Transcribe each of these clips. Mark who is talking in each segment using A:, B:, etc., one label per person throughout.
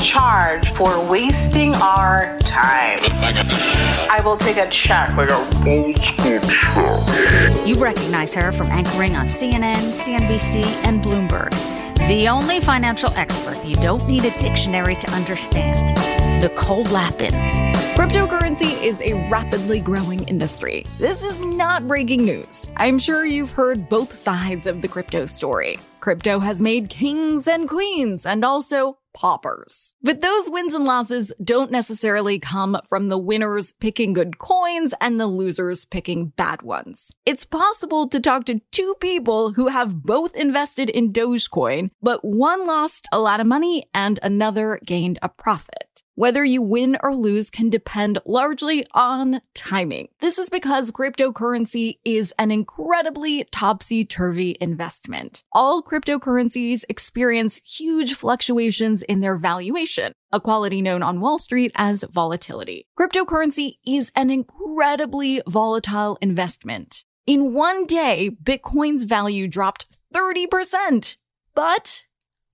A: Charge for wasting our time. I will take a check like a old school check.
B: You recognize her from anchoring on CNN, CNBC, and Bloomberg. The only financial expert you don't need a dictionary to understand. Nicole Lapin.
C: Cryptocurrency is a rapidly growing industry. This is not breaking news. I'm sure you've heard both sides of the crypto story. Crypto has made kings and queens and also paupers. But those wins and losses don't necessarily come from the winners picking good coins and the losers picking bad ones. It's possible to talk to two people who have both invested in Dogecoin, but one lost a lot of money and another gained a profit. Whether you win or lose can depend largely on timing. This is because cryptocurrency is an incredibly topsy turvy investment. All cryptocurrencies experience huge fluctuations in their valuation, a quality known on Wall Street as volatility. Cryptocurrency is an incredibly volatile investment. In one day, Bitcoin's value dropped 30%. But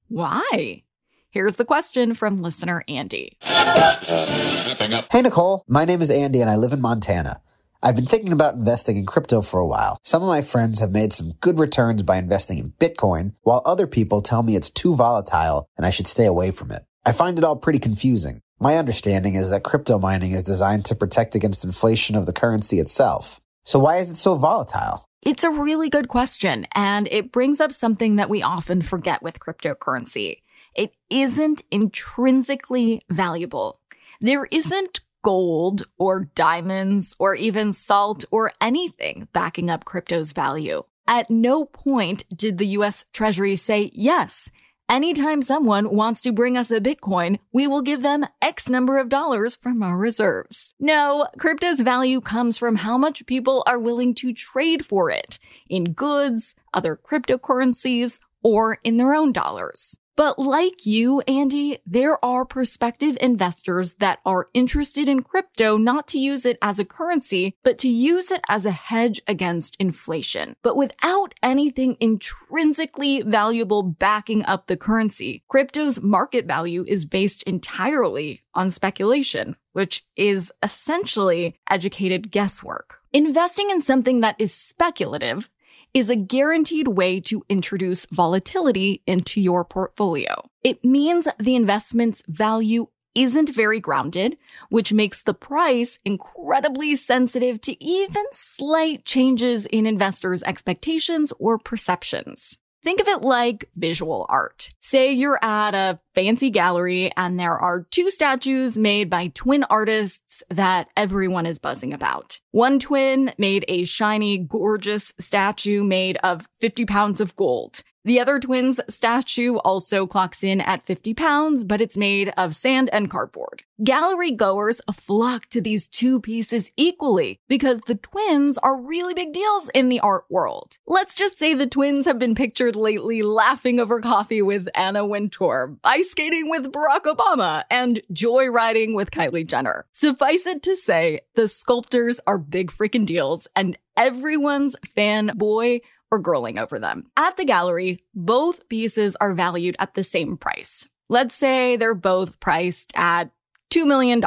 C: why? Here's the question from listener Andy.
D: Hey, Nicole. My name is Andy and I live in Montana. I've been thinking about investing in crypto for a while. Some of my friends have made some good returns by investing in Bitcoin, while other people tell me it's too volatile and I should stay away from it. I find it all pretty confusing. My understanding is that crypto mining is designed to protect against inflation of the currency itself. So why is it so volatile?
C: It's a really good question, and it brings up something that we often forget with cryptocurrency. It isn't intrinsically valuable. There isn't gold or diamonds or even salt or anything backing up crypto's value. At no point did the US Treasury say, yes, anytime someone wants to bring us a Bitcoin, we will give them X number of dollars from our reserves. No, crypto's value comes from how much people are willing to trade for it in goods, other cryptocurrencies, or in their own dollars. But like you, Andy, there are prospective investors that are interested in crypto not to use it as a currency, but to use it as a hedge against inflation. But without anything intrinsically valuable backing up the currency, crypto's market value is based entirely on speculation, which is essentially educated guesswork. Investing in something that is speculative is a guaranteed way to introduce volatility into your portfolio. It means the investment's value isn't very grounded, which makes the price incredibly sensitive to even slight changes in investors' expectations or perceptions. Think of it like visual art. Say you're at a fancy gallery and there are two statues made by twin artists that everyone is buzzing about. One twin made a shiny, gorgeous statue made of 50 pounds of gold. The other twin's statue also clocks in at 50 pounds, but it's made of sand and cardboard. Gallery goers flock to these two pieces equally because the twins are really big deals in the art world. Let's just say the twins have been pictured lately laughing over coffee with Anna Wintour, ice skating with Barack Obama, and joyriding with Kylie Jenner. Suffice it to say, the sculptors are big freaking deals and everyone's fanboy or girling over them. At the gallery, both pieces are valued at the same price. Let's say they're both priced at $2 million,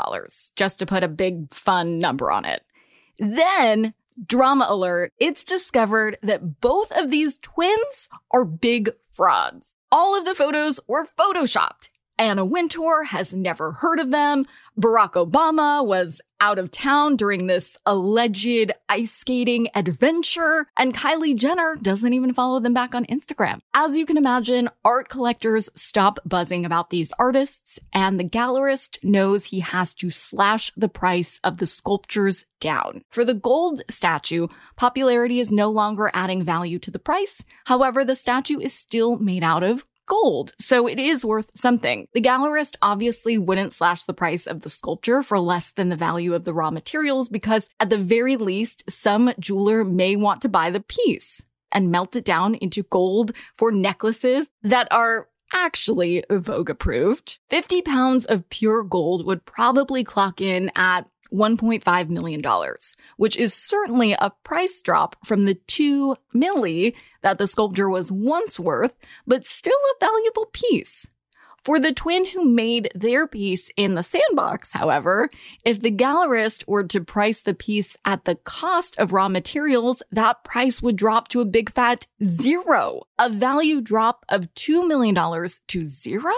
C: just to put a big fun number on it. Then, drama alert, it's discovered that both of these twins are big frauds. All of the photos were photoshopped. Anna Wintour has never heard of them. Barack Obama was out of town during this alleged ice skating adventure, and Kylie Jenner doesn't even follow them back on Instagram. As you can imagine, art collectors stop buzzing about these artists, and the gallerist knows he has to slash the price of the sculptures down. For the gold statue, popularity is no longer adding value to the price. However, the statue is still made out of gold, so it is worth something. The gallerist obviously wouldn't slash the price of the sculpture for less than the value of the raw materials because at the very least, some jeweler may want to buy the piece and melt it down into gold for necklaces that are actually Vogue approved. 50 pounds of pure gold would probably clock in at $1.5 million, which is certainly a price drop from the 2 milli that the sculpture was once worth, but still a valuable piece. For the twin who made their piece in the sandbox, however, if the gallerist were to price the piece at the cost of raw materials, that price would drop to a big fat zero. A value drop of $2 million to zero?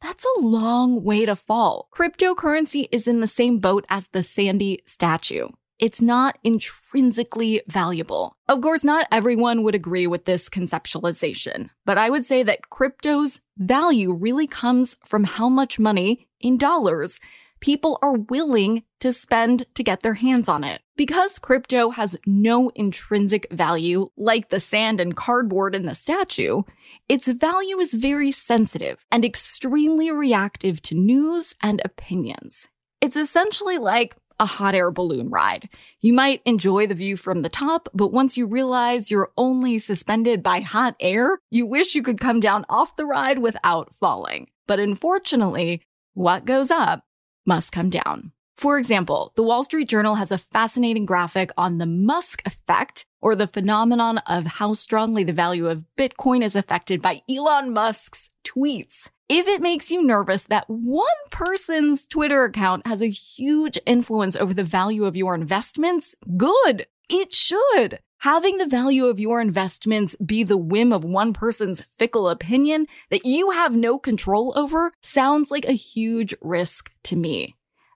C: That's a long way to fall. Cryptocurrency is in the same boat as the Sandy statue. It's not intrinsically valuable. Of course, not everyone would agree with this conceptualization, but I would say that crypto's value really comes from how much money in dollars people are willing to spend to get their hands on it. Because crypto has no intrinsic value like the sand and cardboard in the statue, its value is very sensitive and extremely reactive to news and opinions. It's essentially like a hot air balloon ride. You might enjoy the view from the top, but once you realize you're only suspended by hot air, you wish you could come down off the ride without falling. But unfortunately, what goes up must come down. For example, the Wall Street Journal has a fascinating graphic on the Musk effect, or the phenomenon of how strongly the value of Bitcoin is affected by Elon Musk's tweets. If it makes you nervous that one person's Twitter account has a huge influence over the value of your investments, good. It should. Having the value of your investments be the whim of one person's fickle opinion that you have no control over sounds like a huge risk to me.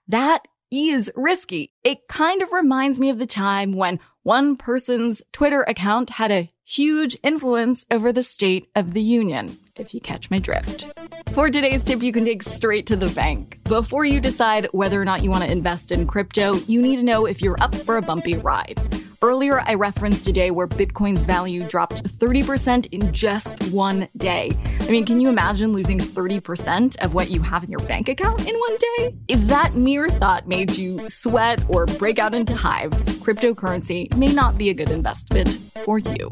C: That is risky. It kind of reminds me of the time when one person's Twitter account had a huge influence over the state of the union, if you catch my drift. For today's tip, you can dig straight to the bank. Before you decide whether or not you want to invest in crypto, you need to know if you're up for a bumpy ride. Earlier, I referenced a day where Bitcoin's value dropped 30% in just one day. I mean, can you imagine losing 30% of what you have in your bank account in one day? If that mere thought made you sweat or break out into hives, cryptocurrency may not be a good investment for you.